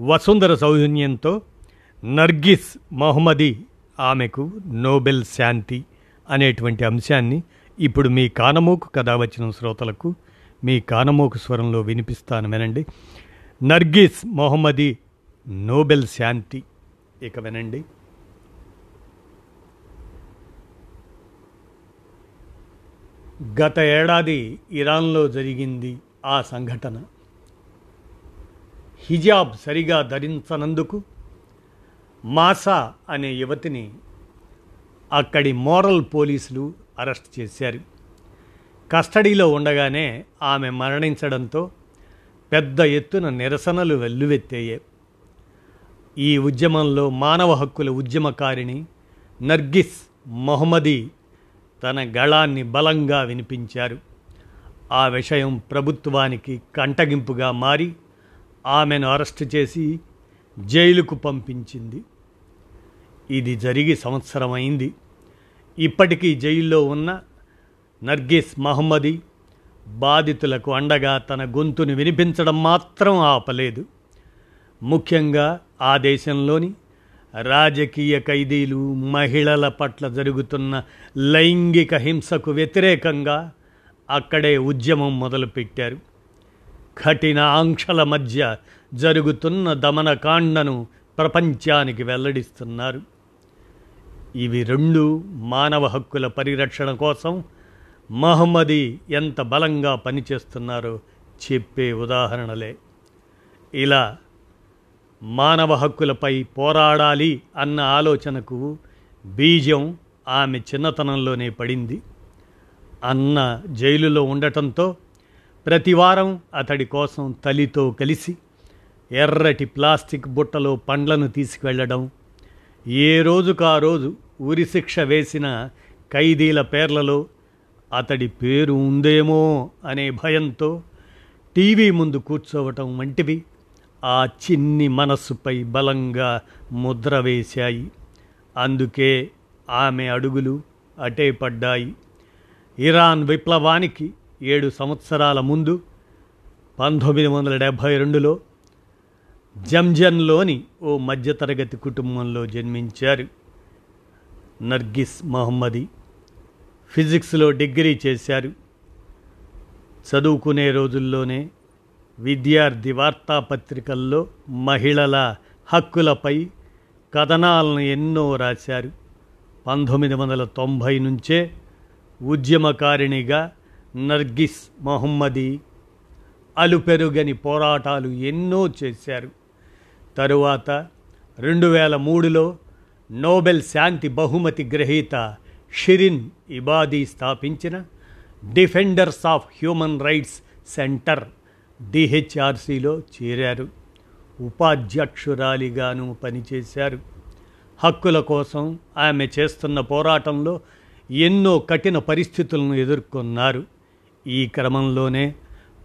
వసుంధర సౌజన్యంతో నర్గిస్ మొహమ్మదీ ఆమెకు నోబెల్ శాంతి అనేటువంటి అంశాన్ని ఇప్పుడు మీ కానమోకు కథ వచ్చిన శ్రోతలకు మీ కానమోకు స్వరంలో వినిపిస్తాను వినండి. నర్గిస్ మొహమ్మదీ నోబెల్ శాంతి. ఇక వినండి. గత ఏడాది ఇరాన్లో జరిగింది ఆ సంఘటన. హిజాబ్ సరిగా ధరించనందుకు మాసా అనే యువతిని అక్కడి మోరల్ పోలీసులు అరెస్ట్ చేశారు. కస్టడీలో ఉండగానే ఆమె మరణించడంతో పెద్ద ఎత్తున నిరసనలు వెల్లువెత్తాయి. ఈ ఉద్యమంలో మానవ హక్కుల ఉద్యమకారిణి నర్గిస్ మొహమ్మదీ తన గళాన్ని బలంగా వినిపించారు. ఆ విషయం ప్రభుత్వానికి కంటగింపుగా మారి ఆమెను అరెస్ట్ చేసి జైలుకు పంపించింది. ఇది జరిగి సంవత్సరం అయింది ఇప్పటికీ జైల్లో ఉన్న నర్గీస్ మహమ్మది బాధితులకు అండగా తన గొంతును వినిపించడం మాత్రం ఆపలేదు. ముఖ్యంగా ఆ దేశంలోని రాజకీయ ఖైదీలు మహిళల పట్ల జరుగుతున్న లైంగిక హింసకు వ్యతిరేకంగా అక్కడే ఉద్యమం మొదలుపెట్టారు. కఠిన ఆంక్షల మధ్య జరుగుతున్న దమనకాండను ప్రపంచానికి వెల్లడిస్తున్నారు. ఇవి రెండు మానవ హక్కుల పరిరక్షణ కోసం మహమ్మది ఎంత బలంగా పనిచేస్తున్నారో చెప్పే ఉదాహరణలే. ఇలా మానవ హక్కులపై పోరాడాలి అన్న ఆలోచనకు బీజం ఆమె చిన్నతనంలోనే పడింది. అన్న జైలులో ఉండటంతో ప్రతివారం అతడి కోసం తల్లితో కలిసి ఎర్రటి ప్లాస్టిక్ బుట్టలో పండ్లను తీసుకువెళ్ళడం ఏ రోజుకు ఆ రోజు ఉరిశిక్ష వేసిన ఖైదీల పేర్లలో అతడి పేరు ఉందేమో అనే భయంతో టీవీ ముందు కూర్చోవటం వంటివి ఆ చిన్ని మనస్సుపై బలంగా ముద్ర వేశాయి. అందుకే ఆమె అడుగులు అటే పడ్డాయి. ఇరాన్ విప్లవానికి ఏడు సంవత్సరాల ముందు పంతొమ్మిది వందల డెబ్భై రెండులో జంజన్లోని ఓ మధ్యతరగతి కుటుంబంలో జన్మించారు. నర్గిస్ మహమ్మది ఫిజిక్స్లో డిగ్రీ చేశారు. చదువుకునే రోజుల్లోనే విద్యార్థి వార్తాపత్రికల్లో మహిళల హక్కులపై కథనాలను ఎన్నో రాశారు. పంతొమ్మిది వందల తొంభై నుంచే ఉద్యమకారిణిగా నర్గిస్ మహమ్మదీ అలుపెరుగని పోరాటాలు ఎన్నో చేశారు. తరువాత రెండు వేల మూడులో నోబెల్ శాంతి బహుమతి గ్రహీత షిరిన్ ఇబాదీ స్థాపించిన Defenders of Human Rights Center డిహెచ్ఆర్సీలో చేరారు. ఉపాధ్యక్షురాలిగాను పనిచేశారు. హక్కుల కోసం ఆమె చేస్తున్న పోరాటంలో ఎన్నో కఠిన పరిస్థితులను ఎదుర్కొన్నారు. ఈ క్రమంలోనే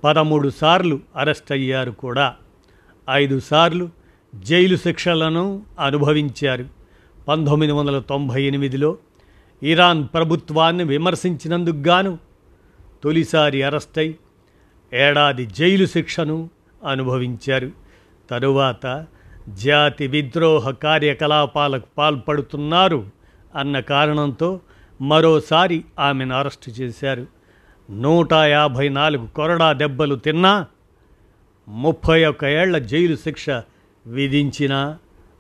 పదమూడు సార్లు అరెస్ట్ అయ్యారు కూడా. ఐదు సార్లు జైలు శిక్షలను అనుభవించారు. పంతొమ్మిది వందల తొంభై ఎనిమిదిలో ఇరాన్ ప్రభుత్వాన్ని విమర్శించినందుకు గాను తొలిసారి అరెస్ట్ ఏడాది జైలు శిక్షను అనుభవించారు. తరువాత జాతి విద్రోహ కార్యకలాపాలకు పాల్పడుతున్నారు అన్న కారణంతో మరోసారి ఆమెను అరెస్టు చేశారు. నూట యాభై నాలుగు కొరడా దెబ్బలు తిన్నా ముప్పై ఒక్క ఏళ్ళ జైలు శిక్ష విధించిన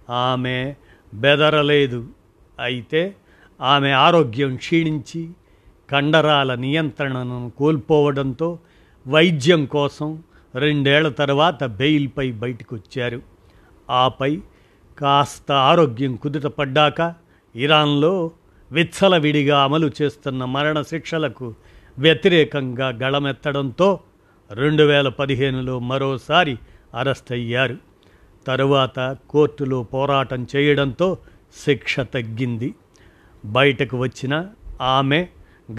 ఆమె బెదరలేదు. అయితే ఆమె ఆరోగ్యం క్షీణించి కండరాల నియంత్రణను కోల్పోవడంతో వైద్యం కోసం రెండేళ్ళ తర్వాత బెయిల్పై బయటకొచ్చారు. ఆపై కాస్త ఆరోగ్యం కుదుటపడ్డాక ఇరాన్లో విచ్చలవిడిగా అమలు చేస్తున్న మరణశిక్షలకు వ్యతిరేకంగా గళమెత్తడంతో రెండు వేల పదిహేనులో మరోసారి అరెస్ట్ అయ్యారు. తరువాత కోర్టులో పోరాటం చేయడంతో శిక్ష తగ్గింది. బయటకు వచ్చిన ఆమె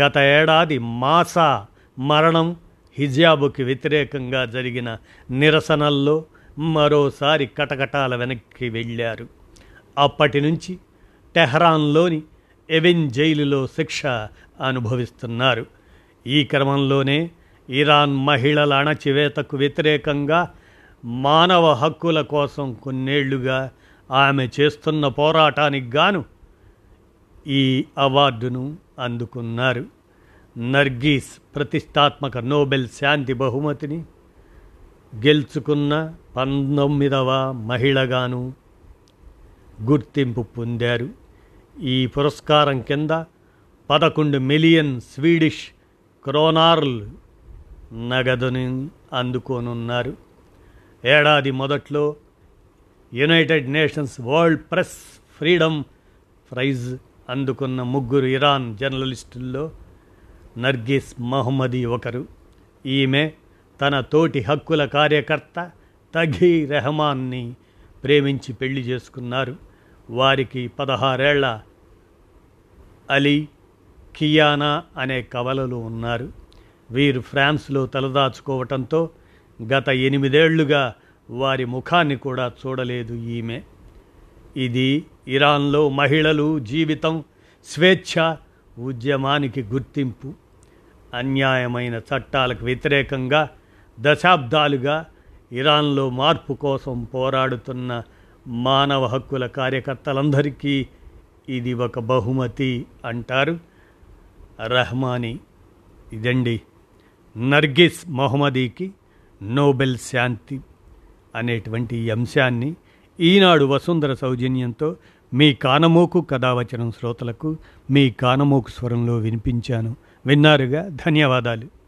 గత ఏడాది మాసా మరణం హిజాబుకి వ్యతిరేకంగా జరిగిన నిరసనల్లో మరోసారి కటకటాల వెనక్కి వెళ్ళారు. అప్పటి నుంచి టెహ్రాన్లోని ఎవిన్ జైలులో శిక్ష అనుభవిస్తున్నారు. ఈ క్రమంలోనే ఇరాన్ మహిళల అణచివేతకు వ్యతిరేకంగా మానవ హక్కుల కోసం కొన్నేళ్ళుగా ఆమె చేస్తున్న పోరాటానికి గాను ఈ అవార్డును అందుకున్నారు. నర్గీస్ ప్రతిష్టాత్మక నోబెల్ శాంతి బహుమతిని గెలుచుకున్న పంతొమ్మిదవ మహిళగాను గుర్తింపు పొందారు. ఈ పురస్కారం కింద పదకొండు మిలియన్ స్వీడిష్ క్రోనార్ల్ నగదుని అందుకోనున్నారు. ఏడాది మొదట్లో United Nations World Press Freedom Prize అందుకున్న ముగ్గురు ఇరాన్ జర్నలిస్టుల్లో నర్గిస్ మహమ్మదీ ఒకరు. ఈమె తన తోటి హక్కుల కార్యకర్త తఘీ రెహమాన్ని ప్రేమించి పెళ్ళి చేసుకున్నారు. వారికి పదహారేళ్ళ అలీ కియానా అనే కవలలు ఉన్నారు. వీరు ఫ్రాన్స్లో తలదాచుకోవటంతో గత ఎనిమిదేళ్ళుగా వారి ముఖాన్ని కూడా చూడలేదు ఈమె. ఇది ఇరాన్లో మహిళలు జీవితం స్వేచ్ఛ ఉద్యమానికి గుర్తింపు అన్యాయమైన చట్టాలకు వ్యతిరేకంగా దశాబ్దాలుగా ఇరాన్లో మార్పు కోసం పోరాడుతున్న మానవ హక్కుల కార్యకర్తలందరికీ ఇది ఒక బహుమతి అంటారు. రహమాని ఇదండి నర్గిస్ మొహమ్మదీకి నోబెల్ శాంతి అనేటువంటి అంశాన్ని ఈనాడు వసుంధర సౌజన్యంతో మీ కానమోకు కథావచనం శ్రోతలకు మీ కానమోకు స్వరంలో వినిపించాను. విన్నారుగా? ధన్యవాదాలు.